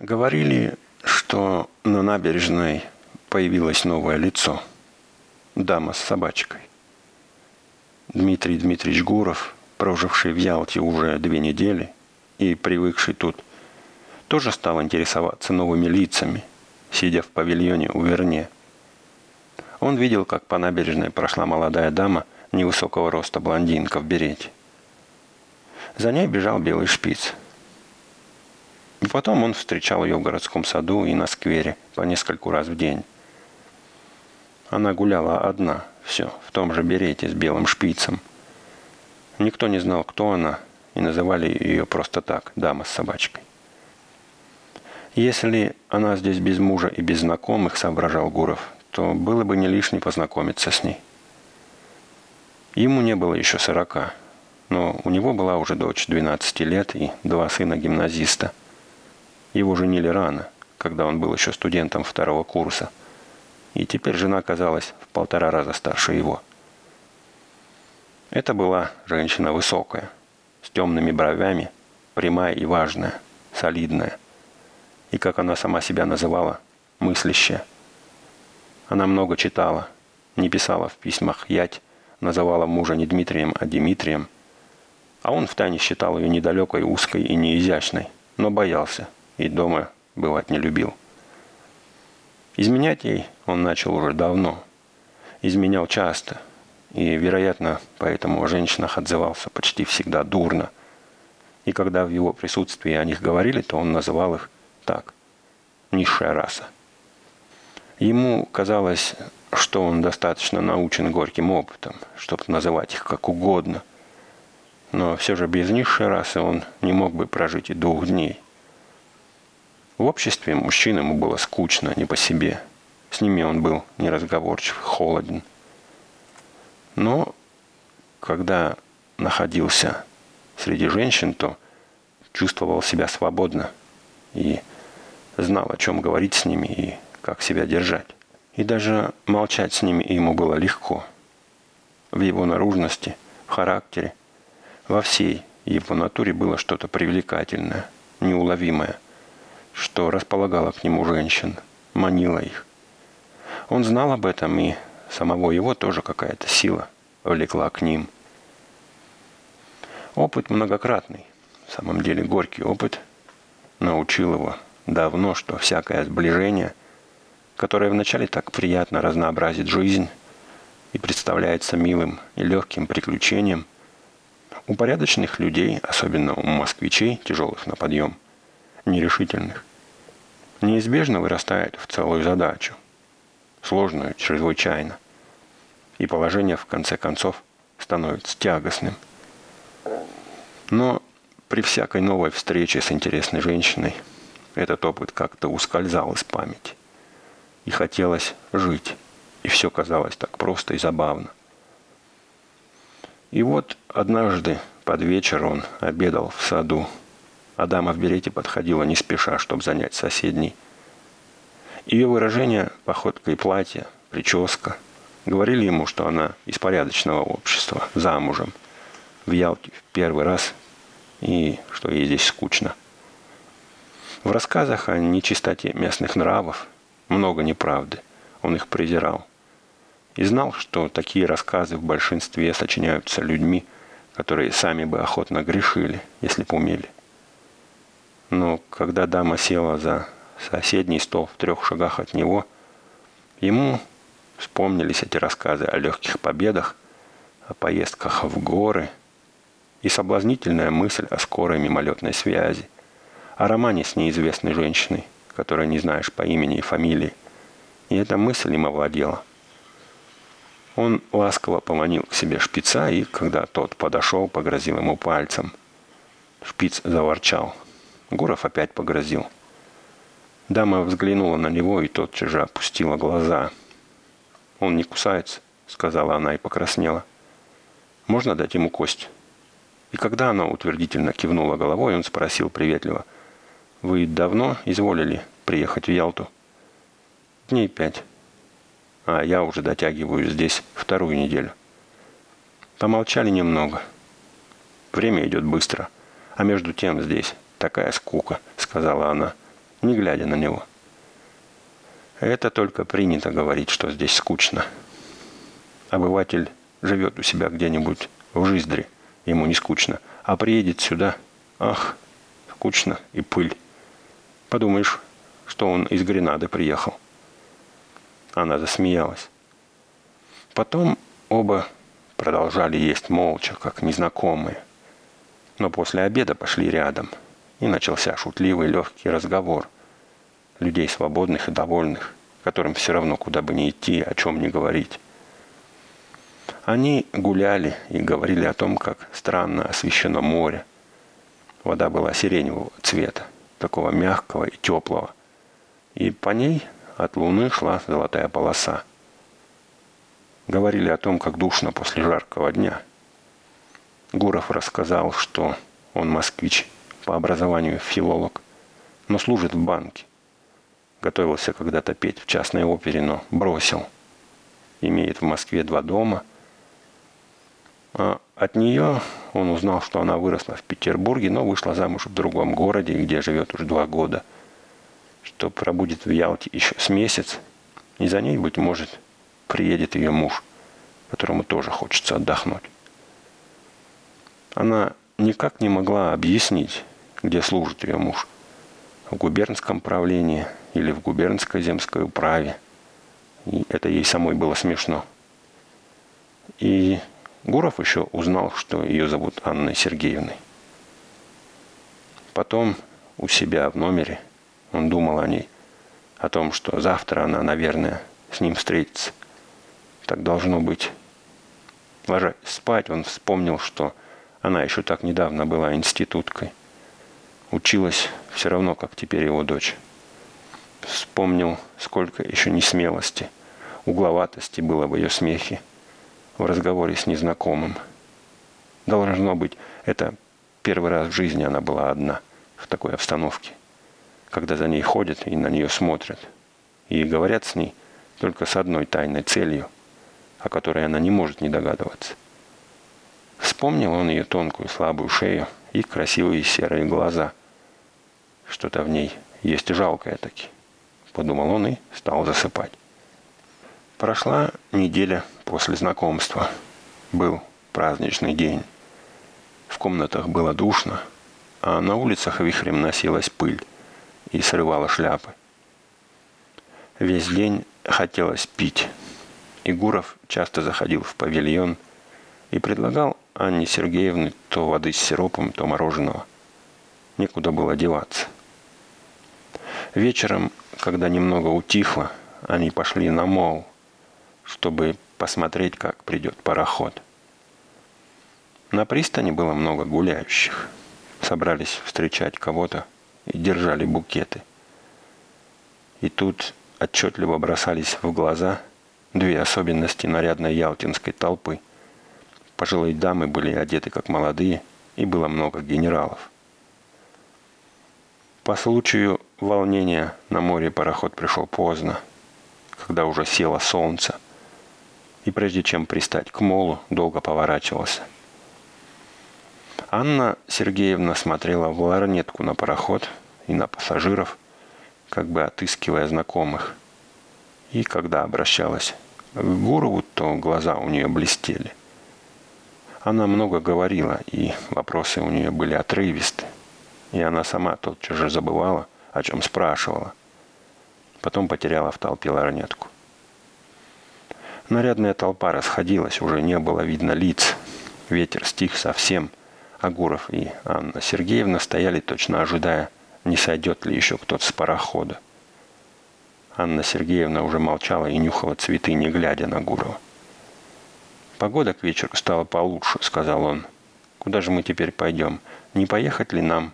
Говорили, что на набережной появилось новое лицо. Дама с собачкой. Дмитрий Дмитриевич Гуров, проживший в Ялте уже две недели и привыкший тут, тоже стал интересоваться новыми лицами, сидя в павильоне у Верне. Он видел, как по набережной прошла молодая дама невысокого роста блондинка в берете. За ней бежал белый шпиц – потом он встречал ее в городском саду и на сквере по нескольку раз в день. Она гуляла одна, все, в том же берете с белым шпицем. Никто не знал, кто она, и называли ее просто так, дама с собачкой. Если она здесь без мужа и без знакомых, соображал Гуров, то было бы не лишне познакомиться с ней. Ему не было еще сорока, но у него была уже дочь 12 лет и два сына гимназиста – его женили рано, когда он был еще студентом второго курса. И теперь жена оказалась в полтора раза старше его. Это была женщина высокая, с темными бровями, прямая и важная, солидная. И, как она сама себя называла, мыслящая. Она много читала, не писала в письмах «ять», называла мужа не Дмитрием, а Дмитрием. А он втайне считал ее недалекой, узкой и неизящной, но боялся – и дома бывать не любил. Изменять ей он начал уже давно. Изменял часто. И, вероятно, поэтому о женщинах отзывался почти всегда дурно. И когда в его присутствии о них говорили, то он называл их так – низшая раса. Ему казалось, что он достаточно научен горьким опытом, чтобы называть их как угодно. Но все же без низшей расы он не мог бы прожить и двух дней – в обществе мужчин ему было скучно, не по себе. С ними он был неразговорчив, холоден. Но когда находился среди женщин, то чувствовал себя свободно и знал, о чем говорить с ними и как себя держать. И даже молчать с ними ему было легко. В его наружности, в характере, во всей его натуре было что-то привлекательное, неуловимое – что располагало к нему женщин, манило их. Он знал об этом, и самого его тоже какая-то сила влекла к ним. Опыт многократный, в самом деле горький опыт, научил его давно, что всякое сближение, которое вначале так приятно разнообразит жизнь и представляется милым и легким приключением, у порядочных людей, особенно у москвичей, тяжелых на подъем – нерешительных, неизбежно вырастает в целую задачу, сложную чрезвычайно, и положение в конце концов становится тягостным. Но при всякой новой встрече с интересной женщиной этот опыт как-то ускользал из памяти. И хотелось жить, и все казалось так просто и забавно. И вот однажды под вечер он обедал в саду а дама в берете подходила не спеша, чтобы занять соседний. Ее выражение, походка и платье, прическа говорили ему, что она из порядочного общества, замужем, в Ялте в первый раз, и что ей здесь скучно. В рассказах о нечистоте местных нравов много неправды. Он их презирал. И знал, что такие рассказы в большинстве сочиняются людьми, которые сами бы охотно грешили, если бы умели. Но когда дама села за соседний стол в трех шагах от него, ему вспомнились эти рассказы о легких победах, о поездках в горы и соблазнительная мысль о скорой мимолетной связи, о романе с неизвестной женщиной, которую не знаешь по имени и фамилии. И эта мысль им овладела. Он ласково поманил к себе шпица и, когда тот подошел, погрозил ему пальцем. Шпиц заворчал – Гуров опять погрозил. Дама взглянула на него и тотчас же опустила глаза. «Он не кусается», — сказала она и покраснела. «Можно дать ему кость?» И когда она утвердительно кивнула головой, он спросил приветливо. «Вы давно изволили приехать в Ялту?» «Дней пять. А я уже дотягиваю здесь вторую неделю». Помолчали немного. Время идет быстро. А между тем здесь Такая скука, сказала она. не глядя на него. Это только принято говорить, что здесь скучно. Обыватель живет у себя где-нибудь в Жиздре, ему не скучно, а приедет сюда, ах, скучно и пыль. Подумаешь, что он из Гренады приехал. Она засмеялась. Потом оба продолжали есть молча, как незнакомые. Но после обеда пошли рядом, и начался шутливый легкий разговор. Людей свободных и довольных, которым все равно куда бы ни идти, о чем не говорить. Они гуляли и говорили о том, как странно освещено море. Вода была сиреневого цвета, такого мягкого и теплого. И по ней от луны шла золотая полоса. Говорили о том, как душно после жаркого дня. Гуров рассказал, что он москвич, по образованию филолог, но служит в банке. Готовился когда-то петь в частной опере, но бросил. Имеет в Москве два дома. А от нее он узнал, что она выросла в Петербурге, но вышла замуж в другом городе, где живет уже два года. Что пробудет в Ялте еще с месяц, и за ней, быть может, приедет ее муж, которому тоже хочется отдохнуть. Она никак не могла объяснить, где служит ее муж. В губернском правлении или в губернской земской управе. И это ей самой было смешно. И Гуров еще узнал, что ее зовут Анной Сергеевной. Потом у себя в номере он думал о ней, о том, что завтра она, наверное, с ним встретится. Так должно быть. Ложась спать, он вспомнил, что она еще так недавно была институткой. Училась все равно, как теперь его дочь. Вспомнил, сколько еще несмелости, угловатости было в ее смехе, в разговоре с незнакомым. Должно быть, это первый раз в жизни она была одна в такой обстановке, когда за ней ходят и на нее смотрят, и говорят с ней только с одной тайной целью – о которой она не может не догадываться. Вспомнил он ее тонкую слабую шею и красивые серые глаза. Что-то в ней есть жалкое таки. Подумал он и стал засыпать. Прошла неделя после знакомства. Был праздничный день. В комнатах было душно, а на улицах вихрем носилась пыль и срывала шляпы. Весь день хотелось пить. И Гуров часто заходил в павильон и предлагал Анне Сергеевне то воды с сиропом, то мороженого. Некуда было деваться. Вечером, когда немного утихло, они пошли на мол, чтобы посмотреть, как придет пароход. На пристани было много гуляющих. Собрались встречать кого-то и держали букеты. И тут отчетливо бросались в глаза – Две особенности нарядной ялтинской толпы. Пожилые дамы были одеты как молодые, и было много генералов. По случаю волнения на море пароход пришел поздно, когда уже село солнце, и прежде чем пристать к молу, долго поворачивался. Анна Сергеевна смотрела в ларнетку на пароход и на пассажиров, как бы отыскивая знакомых – и когда обращалась к Гурову, то глаза у нее блестели. Она много говорила, и вопросы у нее были отрывисты. И она сама тотчас же забывала, о чем спрашивала. Потом потеряла в толпе ларнетку. Нарядная толпа расходилась, уже не было видно лиц. Ветер стих совсем. А Гуров и Анна Сергеевна стояли, точно ожидая, не сойдет ли еще кто-то с парохода. Анна Сергеевна уже молчала и нюхала цветы, не глядя на Гурова. «Погода к вечеру стала получше», — сказал он. «Куда же мы теперь пойдем? Не поехать ли нам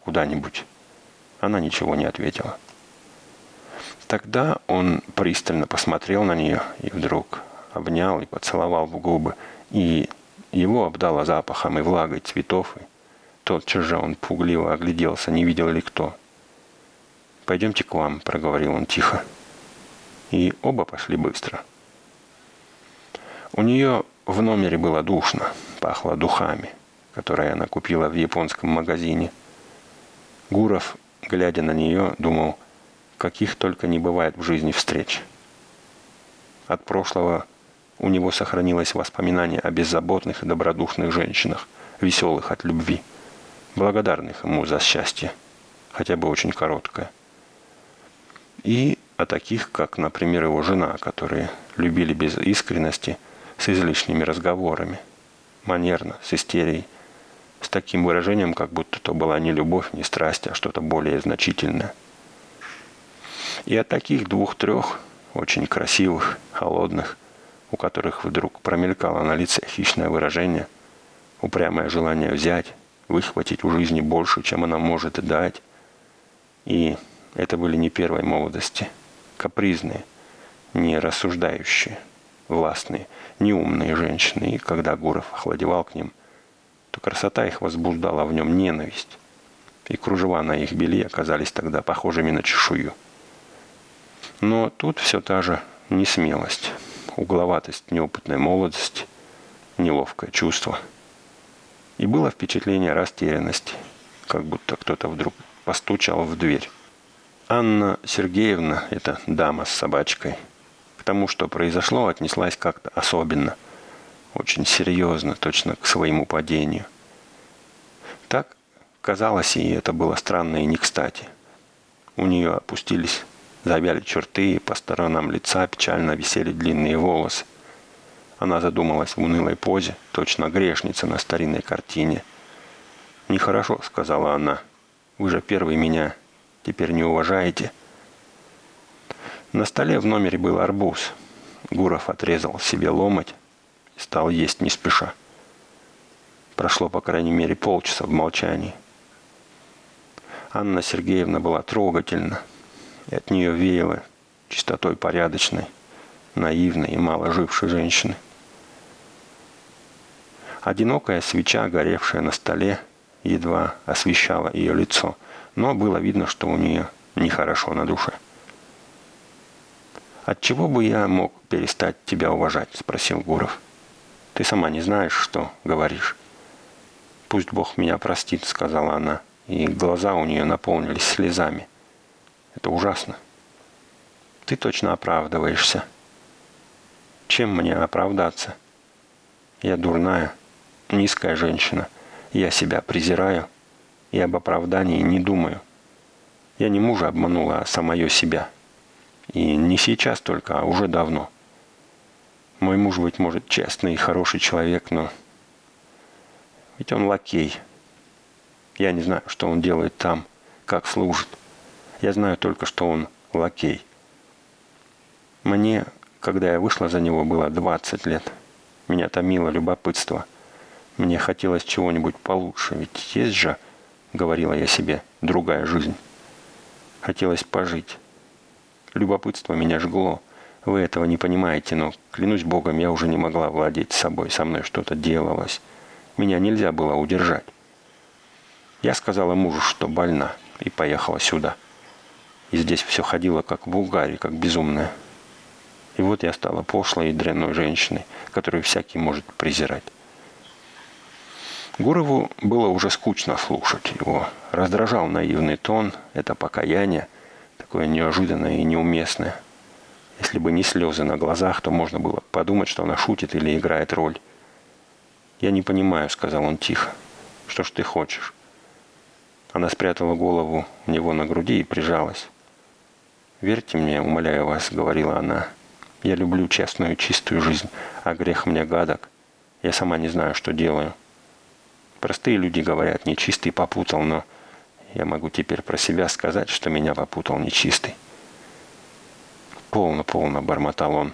куда-нибудь?» Она ничего не ответила. Тогда он пристально посмотрел на нее и вдруг обнял и поцеловал в губы, и его обдало запахом и влагой цветов, и тотчас же он пугливо огляделся, не видел ли кто. «Пойдемте к вам», — проговорил он тихо. И оба пошли быстро. У нее в номере было душно, пахло духами, которые она купила в японском магазине. Гуров глядя на нее, думал, каких только не бывает в жизни встреч. От прошлого у него сохранилось воспоминание о беззаботных и добродушных женщинах, веселых от любви, благодарных ему за счастье, хотя бы очень короткое. И о таких, как, например, его жена, которые любили без искренности, с излишними разговорами, манерно, с истерией, с таким выражением, как будто то была не любовь, не страсть, а что-то более значительное. И от таких двух-трех, очень красивых, холодных, у которых вдруг промелькало на лице хищное выражение, упрямое желание взять, выхватить у жизни больше, чем она может дать. И это были не первой молодости, капризные, не рассуждающие, властные, неумные женщины. И когда Гуров охладевал к ним, красота их возбуждала в нем ненависть, и кружева на их белье оказались тогда похожими на чешую. Но тут все та же несмелость угловатость неопытной молодости, неловкое чувство. И было впечатление растерянности, как будто кто-то вдруг постучал в дверь. Анна Сергеевна, эта дама с собачкой, к тому, что произошло, отнеслась как-то особенно, очень серьезно, точно к своему падению. Так казалось, и это было странно и не кстати. У нее опустились Завяли черты, и по сторонам лица печально висели длинные волосы. Она задумалась в унылой позе, точно грешница на старинной картине. «Нехорошо», — сказала она. «Вы же первый меня теперь не уважаете». На столе в номере был арбуз. Гуров отрезал себе ломоть стал есть не спеша. Прошло, по крайней мере, полчаса в молчании. Анна Сергеевна была трогательна, и от нее веяло чистотой порядочной, наивной и мало жившей женщины. Одинокая свеча, горевшая на столе, едва освещала ее лицо, но было видно, что у нее нехорошо на душе. «От чего бы я мог перестать тебя уважать?» – спросил Гуров. «Ты сама не знаешь, что говоришь». «Пусть Бог меня простит», – сказала она, и глаза у нее наполнились слезами. Это ужасно. Ты точно оправдываешься. Чем мне оправдаться? Я дурная, низкая женщина. Я себя презираю и об оправдании не думаю. Я не мужа обманула, а самое себя. И не сейчас только, а уже давно. Мой муж, быть может, честный и хороший человек, но... Ведь он лакей. Я не знаю, что он делает там, как служит. Я знаю только, что он лакей. Мне, когда я вышла за него, было 20 лет. Меня томило любопытство. Мне хотелось чего-нибудь получше, ведь есть же, говорила я себе, другая жизнь. Хотелось пожить. Любопытство меня жгло. Вы этого не понимаете, но, клянусь Богом, я уже не могла владеть собой. Со мной что-то делалось. Меня нельзя было удержать. Я сказала мужу, что больна, и поехала сюда. И здесь все ходило как в угаре, как безумное. И вот я стала пошлой и дрянной женщиной, которую всякий может презирать. Гурову было уже скучно слушать его. Раздражал наивный тон, это покаяние, такое неожиданное и неуместное. Если бы не слезы на глазах, то можно было подумать, что она шутит или играет роль. «Я не понимаю», — сказал он тихо. «Что ж ты хочешь?» Она спрятала голову у него на груди и прижалась. «Верьте мне, умоляю вас», — говорила она. «Я люблю честную, чистую жизнь, а грех мне гадок. Я сама не знаю, что делаю. Простые люди говорят, нечистый попутал, но я могу теперь про себя сказать, что меня попутал нечистый». «Полно, полно», — бормотал он.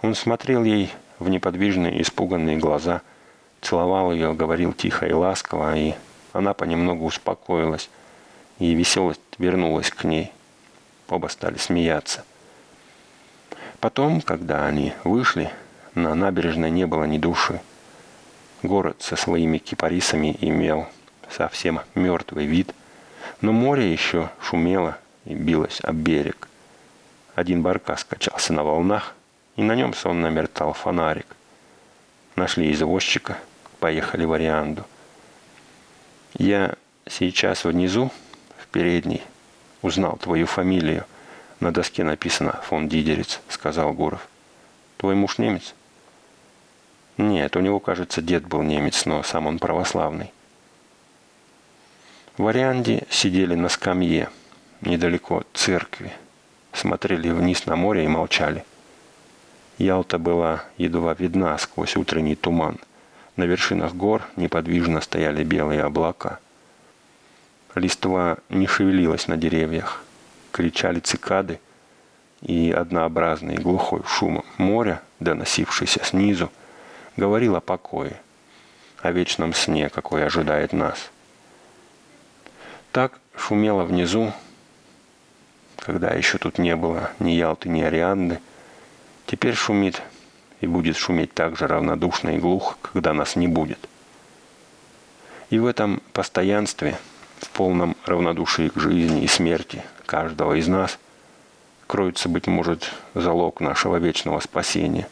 Он смотрел ей в неподвижные, испуганные глаза, целовал ее, говорил тихо и ласково, и она понемногу успокоилась, и веселость вернулась к ней. Оба стали смеяться. Потом, когда они вышли, на набережной не было ни души. Город со своими кипарисами имел совсем мертвый вид, но море еще шумело и билось об берег. Один баркас качался на волнах, и на нем сонно мертал фонарик. Нашли извозчика, поехали в Орианду. «Я сейчас внизу», — передней. Узнал твою фамилию. На доске написано «Фон Дидерец», сказал Гуров. Твой муж немец? Нет, у него, кажется, дед был немец, но сам он православный. В Арианде сидели на скамье, недалеко от церкви, смотрели вниз на море и молчали. Ялта была едва видна сквозь утренний туман. На вершинах гор неподвижно стояли белые облака. Листва не шевелилась на деревьях. Кричали цикады, и однообразный глухой шум моря, доносившийся снизу, говорил о покое, о вечном сне, какой ожидает нас. Так шумело внизу, когда еще тут не было ни Ялты, ни Арианды. Теперь шумит и будет шуметь так же равнодушно и глухо, когда нас не будет. И в этом постоянстве, в полном равнодушии к жизни и смерти каждого из нас, кроется, быть может, залог нашего вечного спасения,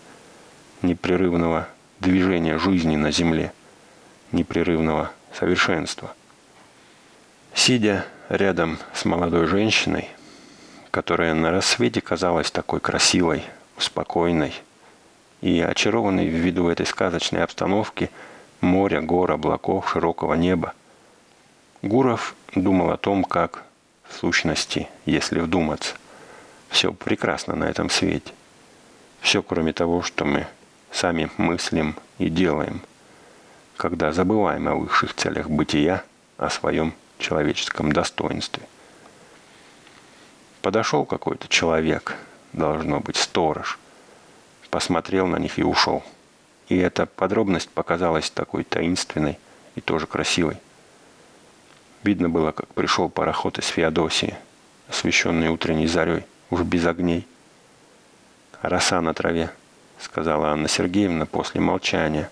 непрерывного движения жизни на земле, непрерывного совершенства – Сидя рядом с молодой женщиной, которая на рассвете казалась такой красивой, спокойной и очарованной в виду этой сказочной обстановки моря, гор, облаков, широкого неба, Гуров думал о том, как, в сущности, если вдуматься, все прекрасно на этом свете. Все, кроме того, что мы сами мыслим и делаем, когда забываем о высших целях бытия, о своем человеческом достоинстве. Подошел какой-то человек, должно быть сторож, посмотрел на них и ушел. И эта подробность показалась такой таинственной и тоже красивой. Видно было, как пришел пароход из Феодосии, освещенный утренней зарей, уж без огней. «Роса на траве», — сказала Анна Сергеевна после молчания.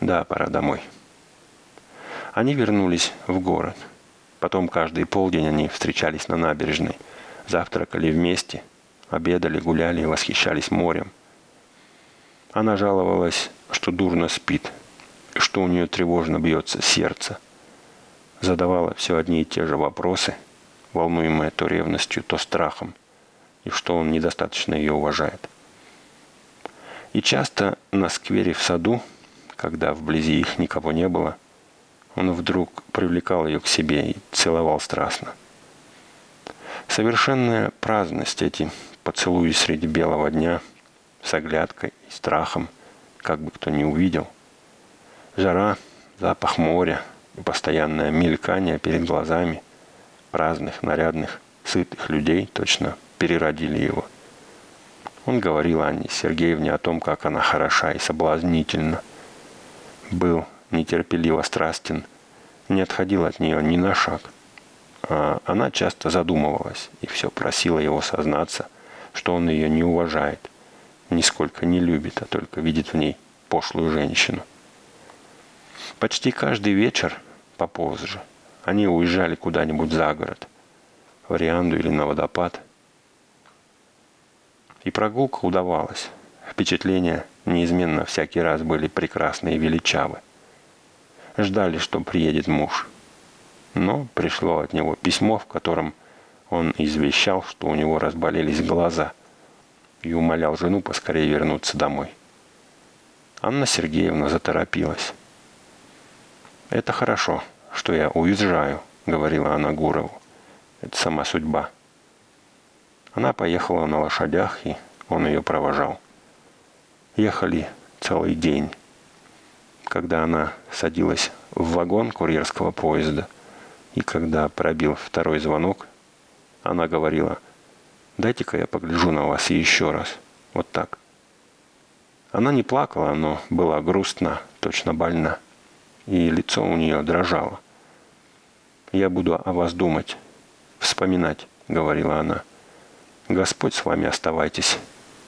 «Да, пора домой». Они вернулись в город. Потом каждый полдень они встречались на набережной, завтракали вместе, обедали, гуляли и восхищались морем. Она жаловалась, что дурно спит, что у нее тревожно бьется сердце. Задавала все одни и те же вопросы, волнуемая то ревностью, то страхом, и что он недостаточно ее уважает. И часто на сквере в саду, когда вблизи их никого не было, он вдруг привлекал ее к себе и целовал страстно. Совершенная праздность эти поцелуи среди белого дня с оглядкой и страхом, как бы кто ни увидел. Жара, запах моря и постоянное мелькание перед глазами праздных, нарядных, сытых людей точно переродили его. Он говорил Анне Сергеевне о том, как она хороша и соблазнительна. Был нетерпеливо страстен, не отходил от нее ни на шаг. А она часто задумывалась и все просила его сознаться, что он ее не уважает, нисколько не любит, а только видит в ней пошлую женщину. Почти каждый вечер, попозже, они уезжали куда-нибудь за город, в Рианду или на водопад. И прогулка удавалась. Впечатления неизменно всякий раз были прекрасны и величавы ждали, что приедет муж. Но пришло от него письмо, в котором он извещал, что у него разболелись глаза и умолял жену поскорее вернуться домой. Анна Сергеевна заторопилась. «Это хорошо, что я уезжаю», — говорила она Гурову. «Это сама судьба». Она поехала на лошадях, и он ее провожал. Ехали целый день когда она садилась в вагон курьерского поезда, и когда пробил второй звонок, она говорила, «Дайте-ка я погляжу на вас еще раз». Вот так. Она не плакала, но была грустна, точно больна, и лицо у нее дрожало. «Я буду о вас думать, вспоминать», — говорила она. «Господь с вами оставайтесь,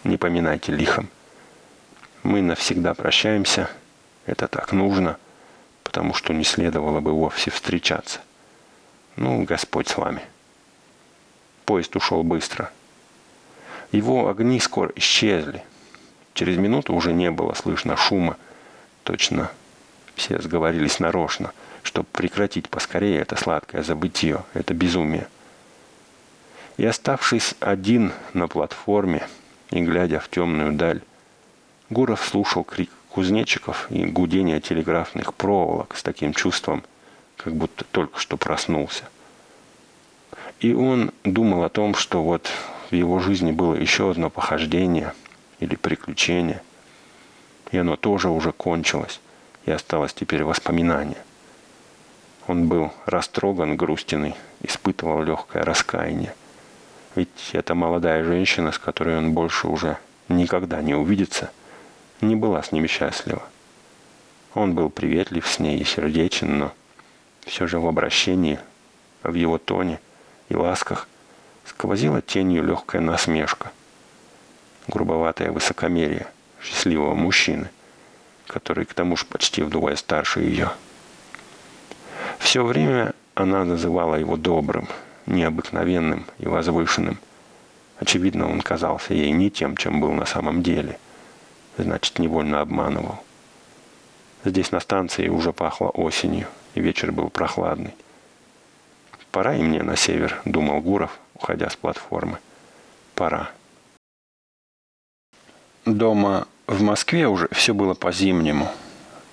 не поминайте лихом. Мы навсегда прощаемся». Это так нужно, потому что не следовало бы вовсе встречаться. Ну, Господь с вами. Поезд ушел быстро. Его огни скоро исчезли. Через минуту уже не было слышно шума. Точно все сговорились нарочно, чтобы прекратить поскорее это сладкое забытие, это безумие. И оставшись один на платформе и глядя в темную даль, Гуров слушал крик кузнечиков и гудение телеграфных проволок с таким чувством, как будто только что проснулся. И он думал о том, что вот в его жизни было еще одно похождение или приключение, и оно тоже уже кончилось, и осталось теперь воспоминание. Он был растроган, грустен и испытывал легкое раскаяние. Ведь эта молодая женщина, с которой он больше уже никогда не увидится, не была с ним счастлива. Он был приветлив с ней и сердечен, но все же в обращении, в его тоне и ласках сквозила тенью легкая насмешка, грубоватое высокомерие счастливого мужчины, который к тому же почти вдвое старше ее. Все время она называла его добрым, необыкновенным и возвышенным. Очевидно, он казался ей не тем, чем был на самом деле. Значит, невольно обманывал. Здесь на станции уже пахло осенью, и вечер был прохладный. «Пора и мне на север», — думал Гуров, уходя с платформы. «Пора». Дома в Москве уже все было по-зимнему.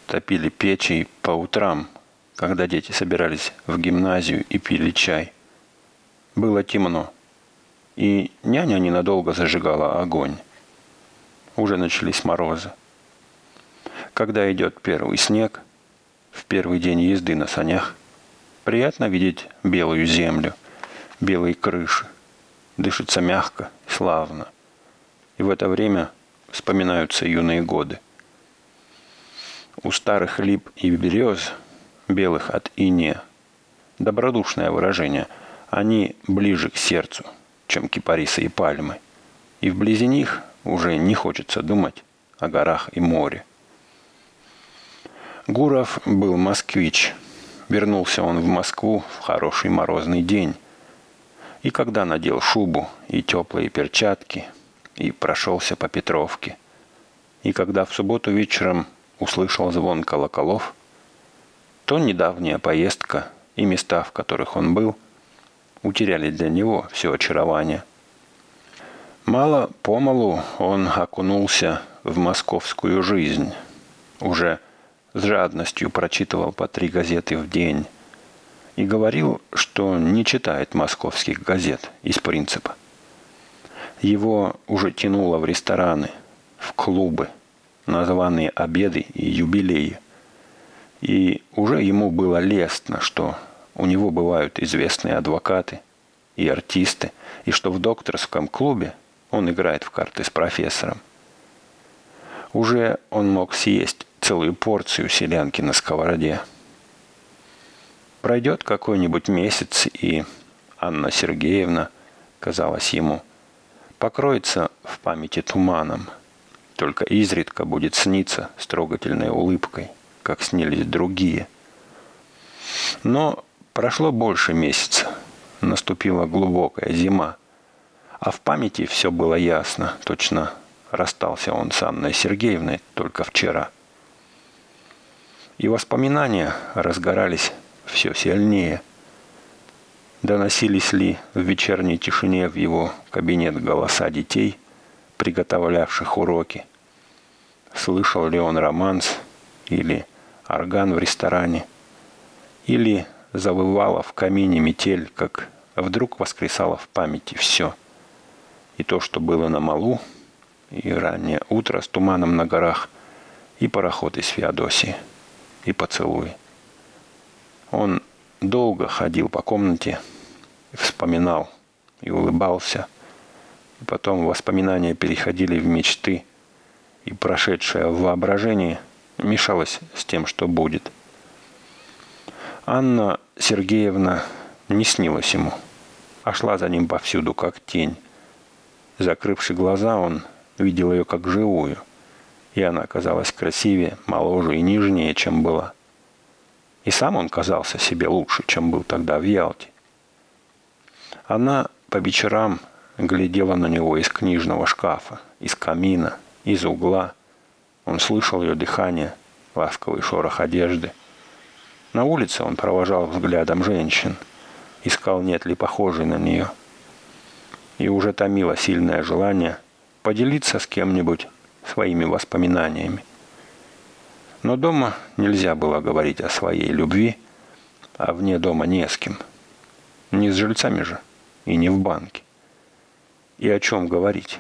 Топили печи по утрам, когда дети собирались в гимназию и пили чай. Было темно, и няня ненадолго зажигала огонь. Уже начались морозы. Когда идет первый снег, в первый день езды на санях, Приятно видеть белую землю, белые крыши. Дышится мягко, славно. И в это время вспоминаются юные годы. У старых лип и берез, белых от ине, добродушное выражение. Они ближе к сердцу, чем кипарисы и пальмы. И вблизи них уже не хочется думать о горах и море. Гуров был москвич – Вернулся он в Москву в хороший морозный день. И когда надел шубу и теплые перчатки, и прошелся по Петровке, и когда в субботу вечером услышал звон колоколов, то недавняя поездка и места, в которых он был, утеряли для него все очарование. Мало-помалу он окунулся в московскую жизнь. Уже с жадностью прочитывал по три газеты в день и говорил, что не читает московских газет из принципа. Его уже тянуло в рестораны, в клубы, на обеды и юбилеи. И уже ему было лестно, что у него бывают известные адвокаты и артисты, и что в докторском клубе он играет в карты с профессором. Уже он мог съесть целую порцию селянки на сковороде. Пройдет какой-нибудь месяц, и Анна Сергеевна, казалось ему, покроется в памяти туманом, только изредка будет сниться с трогательной улыбкой, как снились другие. Но прошло больше месяца, наступила глубокая зима, а в памяти все было ясно, точно расстался он с Анной Сергеевной только вчера – и воспоминания разгорались все сильнее. Доносились ли в вечерней тишине в его кабинет голоса детей, приготовлявших уроки? Слышал ли он романс или орган в ресторане? Или завывала в камине метель, как вдруг воскресало в памяти все. И то, что было на малу, и раннее утро с туманом на горах, и пароход из Феодосии и поцелуй. Он долго ходил по комнате, вспоминал и улыбался. И потом воспоминания переходили в мечты, и прошедшее в воображении мешалось с тем, что будет. Анна Сергеевна не снилась ему, а шла за ним повсюду, как тень. Закрывши глаза, он видел ее как живую – и она казалась красивее, моложе и нежнее, чем была. И сам он казался себе лучше, чем был тогда в Ялте. Она по вечерам глядела на него из книжного шкафа, из камина, из угла. Он слышал ее дыхание, ласковый шорох одежды. На улице он провожал взглядом женщин, искал, нет ли похожей на нее. И уже томило сильное желание поделиться с кем-нибудь своими воспоминаниями. Но дома нельзя было говорить о своей любви, а вне дома не с кем. Не с жильцами же и не в банке. И о чем говорить?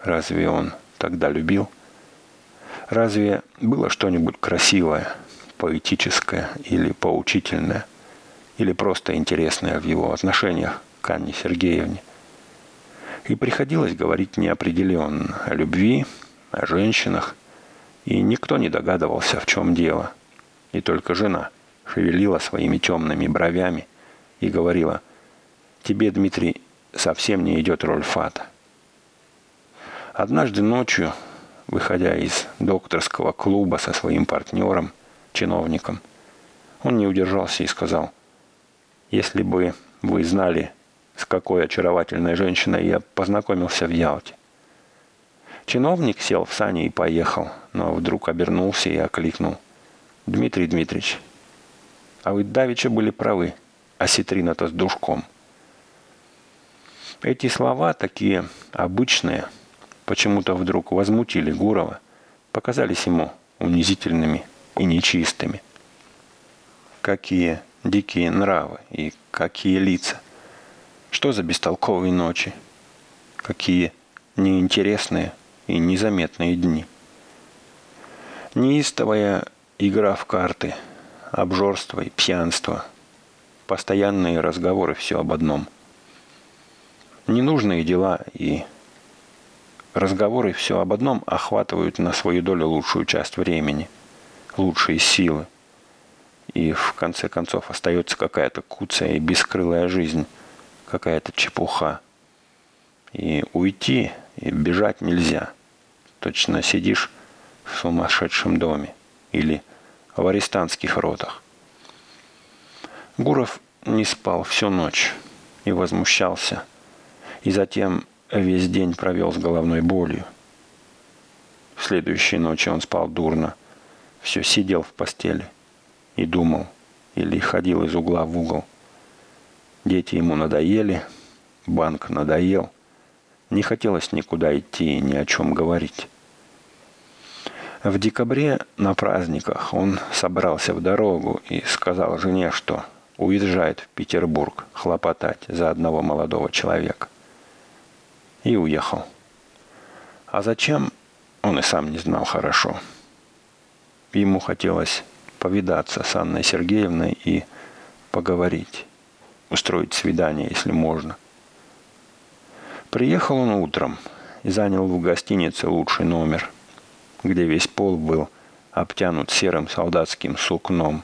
Разве он тогда любил? Разве было что-нибудь красивое, поэтическое или поучительное, или просто интересное в его отношениях к Анне Сергеевне? И приходилось говорить неопределенно о любви, о женщинах, и никто не догадывался, в чем дело. И только жена шевелила своими темными бровями и говорила, «Тебе, Дмитрий, совсем не идет роль Фата». Однажды ночью, выходя из докторского клуба со своим партнером, чиновником, он не удержался и сказал, «Если бы вы знали, с какой очаровательной женщиной я познакомился в Ялте». Чиновник сел в сани и поехал, но вдруг обернулся и окликнул. «Дмитрий Дмитриевич, а вы давеча были правы, осетрина-то с душком». Эти слова, такие обычные, почему-то вдруг возмутили Гурова, показались ему унизительными и нечистыми. Какие дикие нравы и какие лица. Что за бестолковые ночи? Какие неинтересные и незаметные дни. Неистовая игра в карты, обжорство и пьянство, постоянные разговоры все об одном. Ненужные дела и разговоры все об одном охватывают на свою долю лучшую часть времени, лучшие силы. И в конце концов остается какая-то куцая и бескрылая жизнь, какая-то чепуха. И уйти, и бежать нельзя – Точно сидишь в сумасшедшем доме или в арестантских ротах. Гуров не спал всю ночь и возмущался, и затем весь день провел с головной болью. В следующей ночи он спал дурно, все сидел в постели и думал, или ходил из угла в угол. Дети ему надоели, банк надоел – не хотелось никуда идти и ни о чем говорить. В декабре на праздниках он собрался в дорогу и сказал жене, что уезжает в Петербург хлопотать за одного молодого человека. И уехал. А зачем, он и сам не знал хорошо. Ему хотелось повидаться с Анной Сергеевной и поговорить, устроить свидание, если можно – Приехал он утром и занял в гостинице лучший номер, где весь пол был обтянут серым солдатским сукном.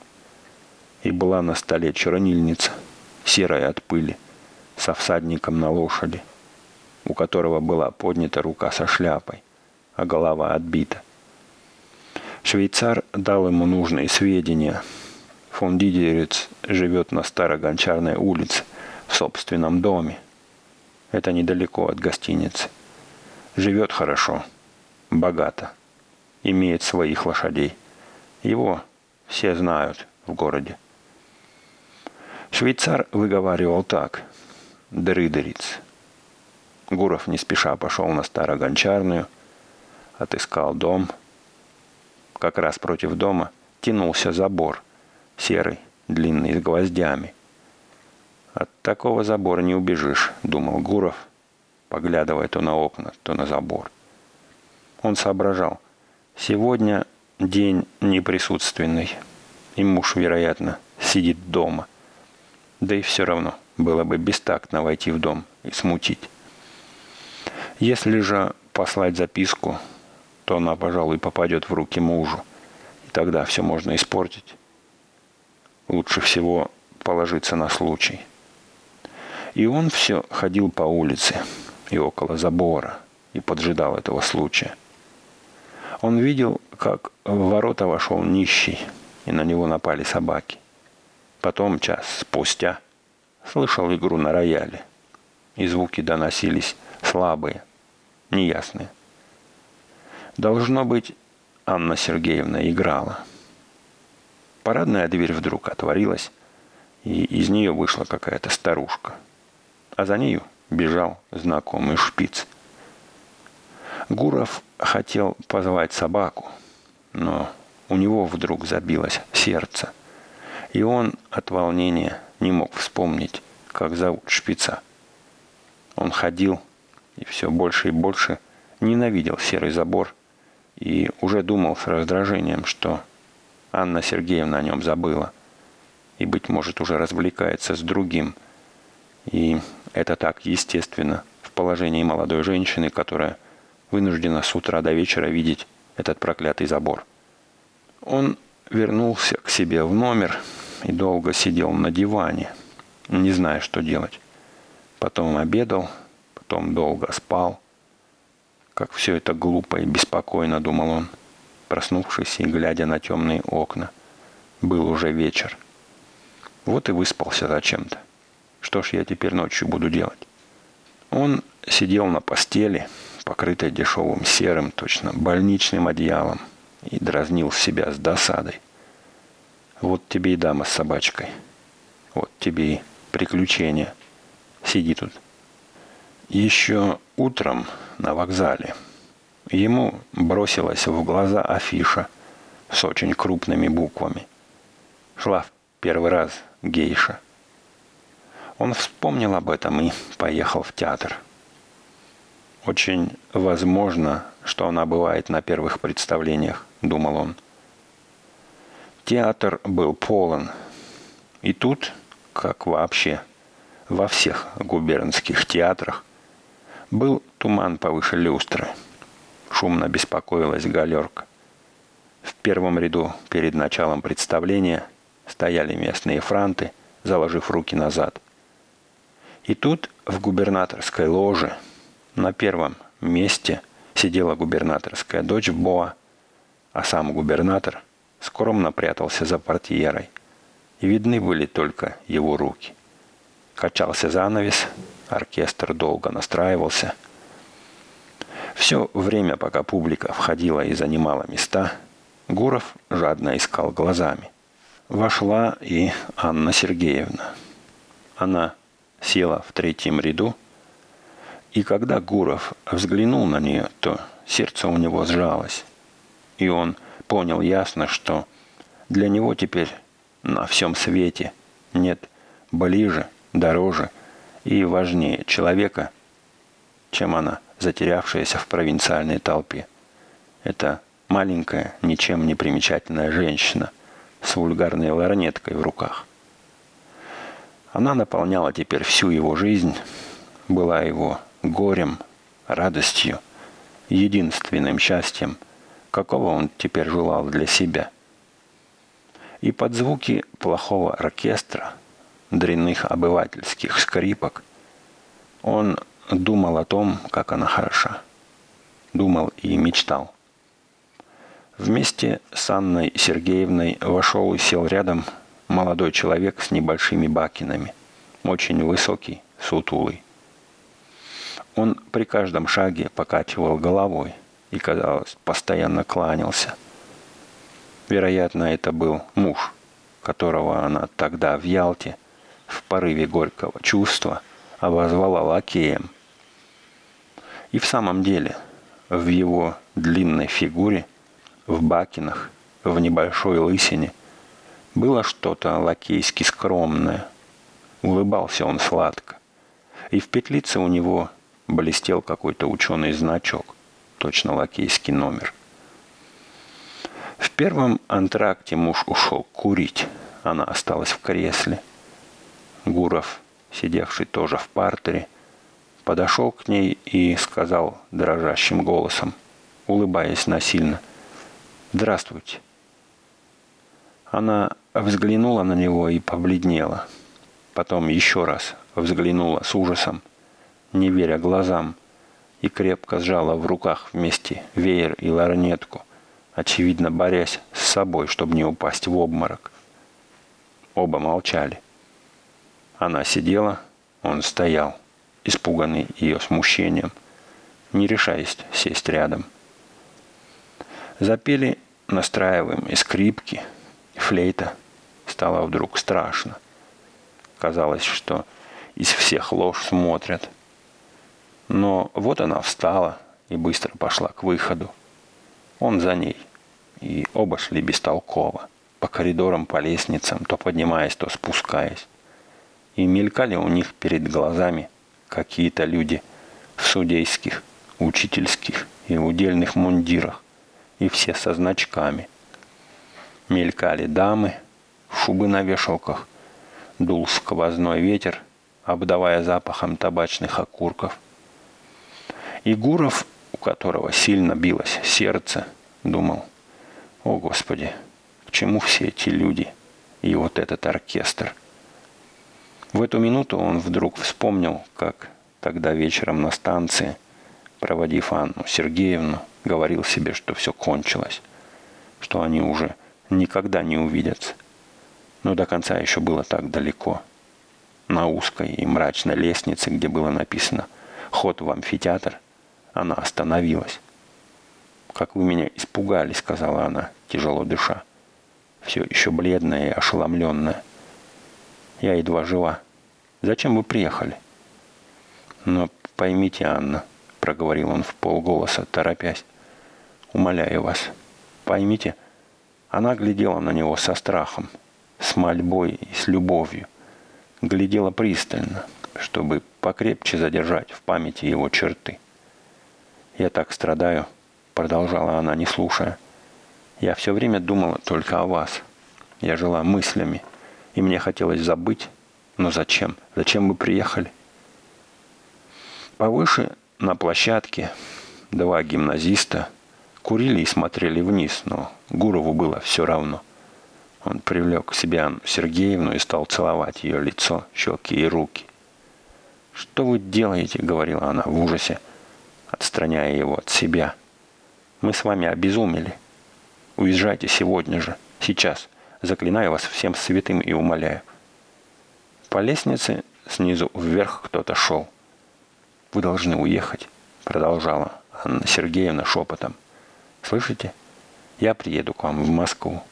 И была на столе чернильница, серая от пыли, со всадником на лошади, у которого была поднята рука со шляпой, а голова отбита. Швейцар дал ему нужные сведения. Фон Дидерец живет на Старой Гончарной улице в собственном доме, это недалеко от гостиницы. Живет хорошо, богато, имеет своих лошадей. Его все знают в городе. Швейцар выговаривал так. Дрыдериц. Гуров не спеша пошел на Старогончарную, отыскал дом. Как раз против дома тянулся забор, серый, длинный, с гвоздями. От такого забора не убежишь, думал Гуров, поглядывая то на окна, то на забор. Он соображал, сегодня день неприсутственный, и муж, вероятно, сидит дома. Да и все равно было бы бестактно войти в дом и смутить. Если же послать записку, то она, пожалуй, попадет в руки мужу, и тогда все можно испортить. Лучше всего положиться на случай – и он все ходил по улице и около забора и поджидал этого случая. Он видел, как в ворота вошел нищий, и на него напали собаки. Потом, час спустя, слышал игру на рояле, и звуки доносились слабые, неясные. Должно быть, Анна Сергеевна играла. Парадная дверь вдруг отворилась, и из нее вышла какая-то старушка. А за нею бежал знакомый шпиц. Гуров хотел позвать собаку, но у него вдруг забилось сердце, и он от волнения не мог вспомнить, как зовут шпица. Он ходил и все больше и больше ненавидел серый забор и уже думал с раздражением, что Анна Сергеевна о нем забыла и, быть может, уже развлекается с другим. И это так естественно в положении молодой женщины, которая вынуждена с утра до вечера видеть этот проклятый забор. Он вернулся к себе в номер и долго сидел на диване, не зная, что делать. Потом обедал, потом долго спал. Как все это глупо и беспокойно, думал он, проснувшись и глядя на темные окна. Был уже вечер. Вот и выспался зачем-то. Что ж я теперь ночью буду делать? Он сидел на постели, покрытой дешевым серым, точно больничным одеялом, и дразнил себя с досадой. Вот тебе и дама с собачкой. Вот тебе и приключения. Сиди тут. Еще утром на вокзале ему бросилась в глаза афиша с очень крупными буквами. Шла в первый раз гейша. Он вспомнил об этом и поехал в театр. Очень возможно, что она бывает на первых представлениях, думал он. Театр был полон. И тут, как вообще во всех губернских театрах, был туман повыше люстры. Шумно беспокоилась галерка. В первом ряду перед началом представления стояли местные франты, заложив руки назад. И тут в губернаторской ложе на первом месте сидела губернаторская дочь Боа, а сам губернатор скромно прятался за портьерой, и видны были только его руки. Качался занавес, оркестр долго настраивался. Все время, пока публика входила и занимала места, Гуров жадно искал глазами. Вошла и Анна Сергеевна. Она села в третьем ряду, и когда Гуров взглянул на нее, то сердце у него сжалось, и он понял ясно, что для него теперь на всем свете нет ближе, дороже и важнее человека, чем она, затерявшаяся в провинциальной толпе. Это маленькая, ничем не примечательная женщина с вульгарной ларнеткой в руках. Она наполняла теперь всю его жизнь, была его горем, радостью, единственным счастьем, какого он теперь желал для себя. И под звуки плохого оркестра, дрянных обывательских скрипок, он думал о том, как она хороша. Думал и мечтал. Вместе с Анной Сергеевной вошел и сел рядом молодой человек с небольшими бакинами, очень высокий, сутулый. Он при каждом шаге покачивал головой – и, казалось, постоянно кланялся. Вероятно, это был муж, которого она тогда в Ялте в порыве горького чувства обозвала лакеем. И в самом деле в его длинной фигуре, в бакинах, в небольшой лысине было что-то лакейски скромное. Улыбался он сладко. И в петлице у него блестел какой-то ученый значок точно лакейский номер. В первом антракте муж ушел курить. Она осталась в кресле. Гуров, сидевший тоже в партере, подошел к ней и сказал дрожащим голосом, улыбаясь насильно, «Здравствуйте». Она взглянула на него и побледнела. Потом еще раз взглянула с ужасом, не веря глазам – и крепко сжала в руках вместе веер и ларнетку, очевидно борясь с собой, чтобы не упасть в обморок. Оба молчали. Она сидела, он стоял, испуганный ее смущением, не решаясь сесть рядом. Запели настраиваем и скрипки, флейта – стало вдруг страшно. Казалось, что из всех ложь смотрят. Но вот она встала и быстро пошла к выходу. Он за ней. И оба шли бестолково. По коридорам, по лестницам, то поднимаясь, то спускаясь. И мелькали у них перед глазами какие-то люди в судейских, учительских и удельных мундирах. И все со значками. Мелькали дамы, шубы на вешалках. Дул сквозной ветер, обдавая запахом табачных окурков. Гуров у которого сильно билось сердце, думал, о Господи, к чему все эти люди и вот этот оркестр? В эту минуту он вдруг вспомнил, как тогда вечером на станции, проводив Анну Сергеевну, говорил себе, что все кончилось, что они уже никогда не увидятся. Но до конца еще было так далеко. На узкой и мрачной лестнице, где было написано «Ход в амфитеатр», она остановилась. «Как вы меня испугали», — сказала она, тяжело дыша. Все еще бледная и ошеломленная. «Я едва жива. Зачем вы приехали?» «Но поймите, Анна», — проговорил он в полголоса, торопясь. «Умоляю вас, поймите». Она глядела на него со страхом, с мольбой и с любовью. Глядела пристально, чтобы покрепче задержать в памяти его черты. «Я так страдаю», — продолжала она, не слушая. «Я все время думала только о вас. Я жила мыслями, и мне хотелось забыть. Но зачем? Зачем вы приехали?» Повыше, на площадке, два гимназиста курили и смотрели вниз, но Гурову было все равно. Он привлек к себе Анну Сергеевну и стал целовать ее лицо, щеки и руки. «Что вы делаете?» — говорила она в ужасе отстраняя его от себя. «Мы с вами обезумели. Уезжайте сегодня же, сейчас. Заклинаю вас всем святым и умоляю». По лестнице снизу вверх кто-то шел. «Вы должны уехать», — продолжала Анна Сергеевна шепотом. «Слышите? Я приеду к вам в Москву.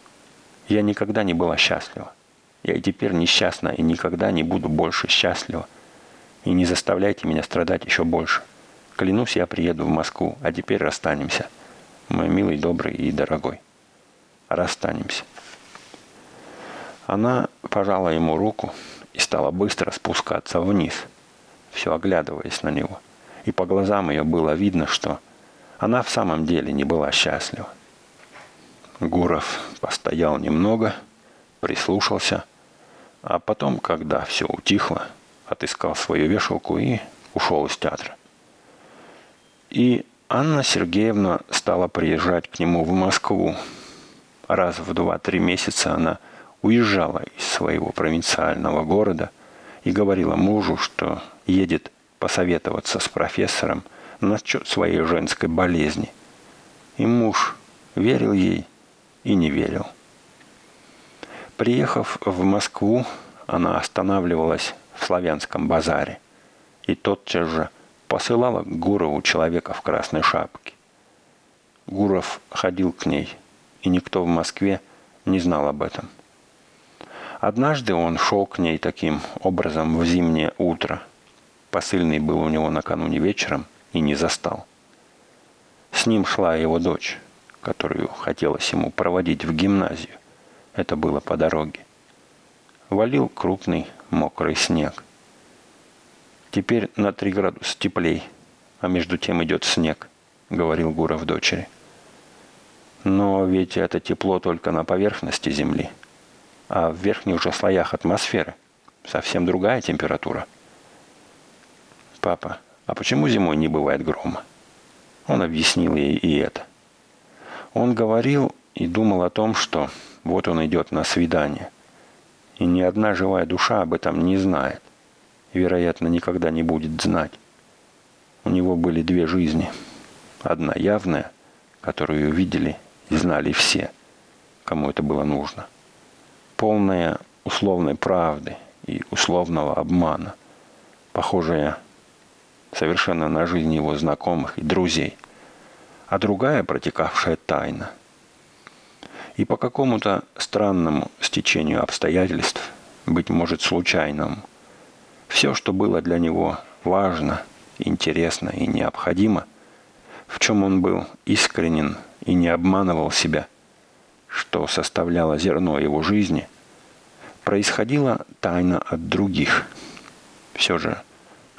Я никогда не была счастлива. Я и теперь несчастна и никогда не буду больше счастлива. И не заставляйте меня страдать еще больше. Клянусь, я приеду в Москву, а теперь расстанемся. Мой милый, добрый и дорогой. Расстанемся. Она пожала ему руку и стала быстро спускаться вниз, все оглядываясь на него. И по глазам ее было видно, что она в самом деле не была счастлива. Гуров постоял немного, прислушался, а потом, когда все утихло, отыскал свою вешалку и ушел из театра. И Анна Сергеевна стала приезжать к нему в Москву. Раз в два-три месяца она уезжала из своего провинциального города и говорила мужу, что едет посоветоваться с профессором насчет своей женской болезни. И муж верил ей и не верил. Приехав в Москву, она останавливалась в славянском базаре и тотчас же посылала к Гурову человека в красной шапке. Гуров ходил к ней, и никто в Москве не знал об этом. Однажды он шел к ней таким образом в зимнее утро. Посыльный был у него накануне вечером и не застал. С ним шла его дочь, которую хотелось ему проводить в гимназию. Это было по дороге. Валил крупный мокрый снег. Теперь на три градуса теплей, а между тем идет снег, говорил Гуров дочери. Но ведь это тепло только на поверхности Земли, а в верхних же слоях атмосферы совсем другая температура. Папа, а почему зимой не бывает грома? Он объяснил ей и это. Он говорил и думал о том, что вот он идет на свидание, и ни одна живая душа об этом не знает и, вероятно, никогда не будет знать. У него были две жизни. Одна явная, которую видели и знали все, кому это было нужно. Полная условной правды и условного обмана, похожая совершенно на жизнь его знакомых и друзей, а другая протекавшая тайна. И по какому-то странному стечению обстоятельств, быть может случайному, все, что было для него важно, интересно и необходимо, в чем он был искренен и не обманывал себя, что составляло зерно его жизни, происходило тайно от других. Все же,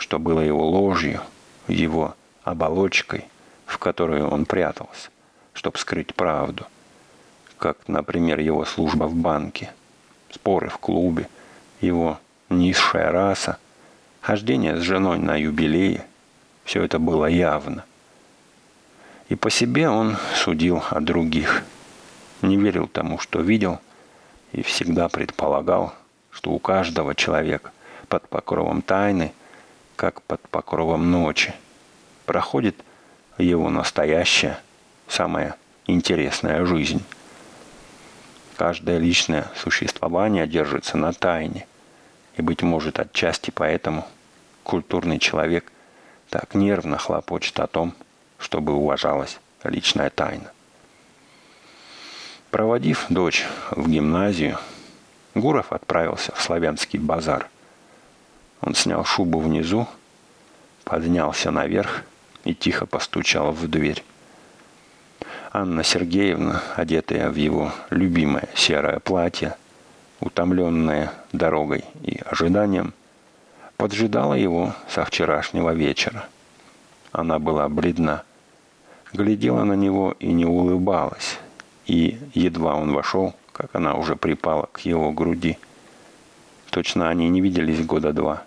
что было его ложью, его оболочкой, в которую он прятался, чтобы скрыть правду – как, например, его служба в банке, споры в клубе, его низшая раса, хождение с женой на юбилее. Все это было явно. И по себе он судил о других. Не верил тому, что видел, и всегда предполагал, что у каждого человека под покровом тайны, как под покровом ночи, проходит его настоящая, самая интересная жизнь. Каждое личное существование держится на тайне. И, быть может, отчасти поэтому культурный человек так нервно хлопочет о том, чтобы уважалась личная тайна. Проводив дочь в гимназию, Гуров отправился в славянский базар. Он снял шубу внизу, поднялся наверх и тихо постучал в дверь. Анна Сергеевна, одетая в его любимое серое платье, утомленная дорогой и ожиданием, поджидала его со вчерашнего вечера. Она была бледна, глядела на него и не улыбалась, и едва он вошел, как она уже припала к его груди. Точно они не виделись года два.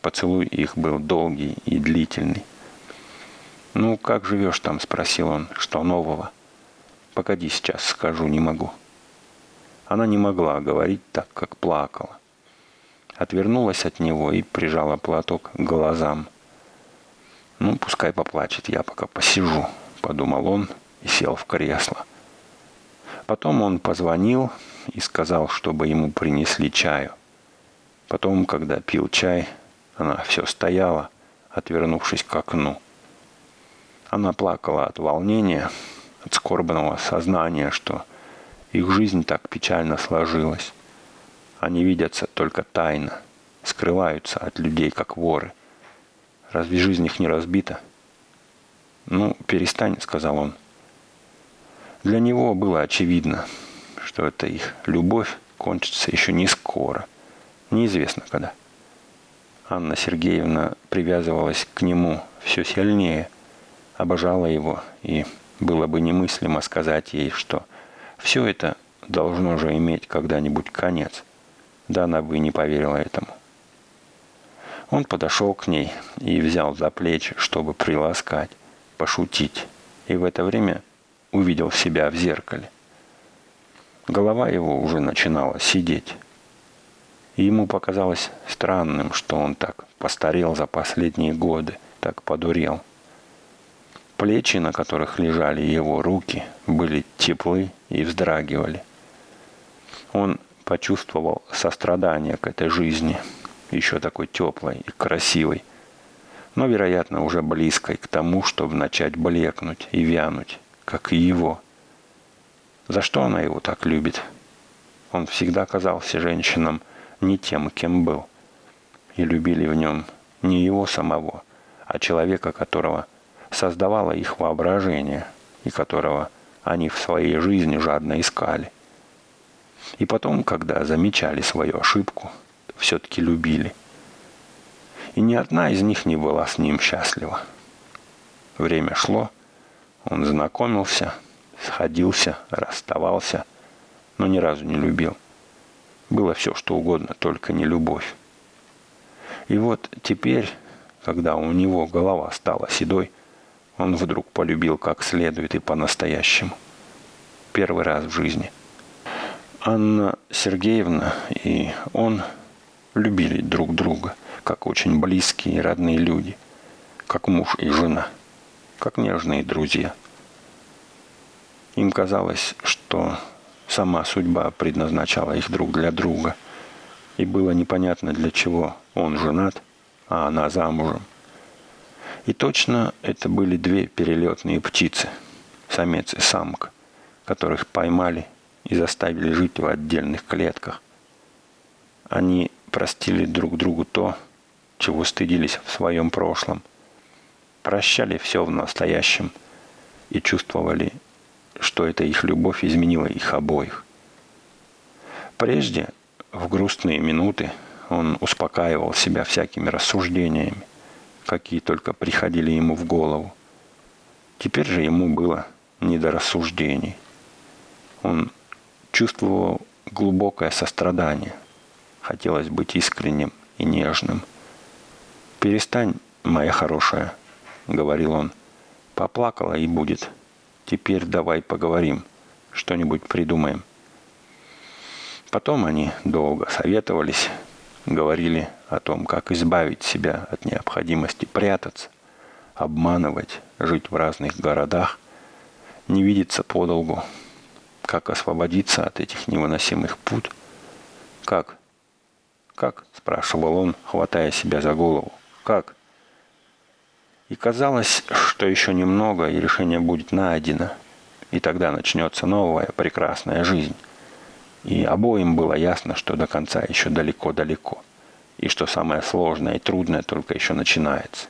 Поцелуй их был долгий и длительный. «Ну, как живешь там?» – спросил он. «Что нового?» «Погоди сейчас, скажу, не могу». Она не могла говорить так, как плакала. Отвернулась от него и прижала платок к глазам. «Ну, пускай поплачет, я пока посижу», – подумал он и сел в кресло. Потом он позвонил и сказал, чтобы ему принесли чаю. Потом, когда пил чай, она все стояла, отвернувшись к окну. Она плакала от волнения, от скорбного сознания, что их жизнь так печально сложилась. Они видятся только тайно, скрываются от людей, как воры. Разве жизнь их не разбита? «Ну, перестань», — сказал он. Для него было очевидно, что эта их любовь кончится еще не скоро. Неизвестно когда. Анна Сергеевна привязывалась к нему все сильнее – обожала его, и было бы немыслимо сказать ей, что все это должно же иметь когда-нибудь конец. Да она бы не поверила этому. Он подошел к ней и взял за плечи, чтобы приласкать, пошутить, и в это время увидел себя в зеркале. Голова его уже начинала сидеть. И ему показалось странным, что он так постарел за последние годы, так подурел. Плечи, на которых лежали его руки, были теплы и вздрагивали. Он почувствовал сострадание к этой жизни, еще такой теплой и красивой, но, вероятно, уже близкой к тому, чтобы начать блекнуть и вянуть, как и его. За что она его так любит? Он всегда казался женщинам не тем, кем был. И любили в нем не его самого, а человека, которого – создавало их воображение и которого они в своей жизни жадно искали. И потом, когда замечали свою ошибку, все-таки любили. И ни одна из них не была с ним счастлива. Время шло, он знакомился, сходился, расставался, но ни разу не любил. Было все, что угодно, только не любовь. И вот теперь, когда у него голова стала седой, он вдруг полюбил как следует и по-настоящему. Первый раз в жизни. Анна Сергеевна и он любили друг друга, как очень близкие и родные люди, как муж и жена, как нежные друзья. Им казалось, что сама судьба предназначала их друг для друга, и было непонятно, для чего он женат, а она замужем – и точно это были две перелетные птицы, самец и самка, которых поймали и заставили жить в отдельных клетках. Они простили друг другу то, чего стыдились в своем прошлом. Прощали все в настоящем и чувствовали, что эта их любовь изменила их обоих. Прежде, в грустные минуты, он успокаивал себя всякими рассуждениями, какие только приходили ему в голову. Теперь же ему было не до рассуждений. Он чувствовал глубокое сострадание. Хотелось быть искренним и нежным. «Перестань, моя хорошая», — говорил он. «Поплакала и будет. Теперь давай поговорим, что-нибудь придумаем». Потом они долго советовались, говорили о том, как избавить себя от необходимости прятаться, обманывать, жить в разных городах, не видеться подолгу, как освободиться от этих невыносимых пут. Как? Как? спрашивал он, хватая себя за голову. Как? И казалось, что еще немного, и решение будет найдено. И тогда начнется новая прекрасная жизнь. И обоим было ясно, что до конца еще далеко-далеко. И что самое сложное и трудное только еще начинается.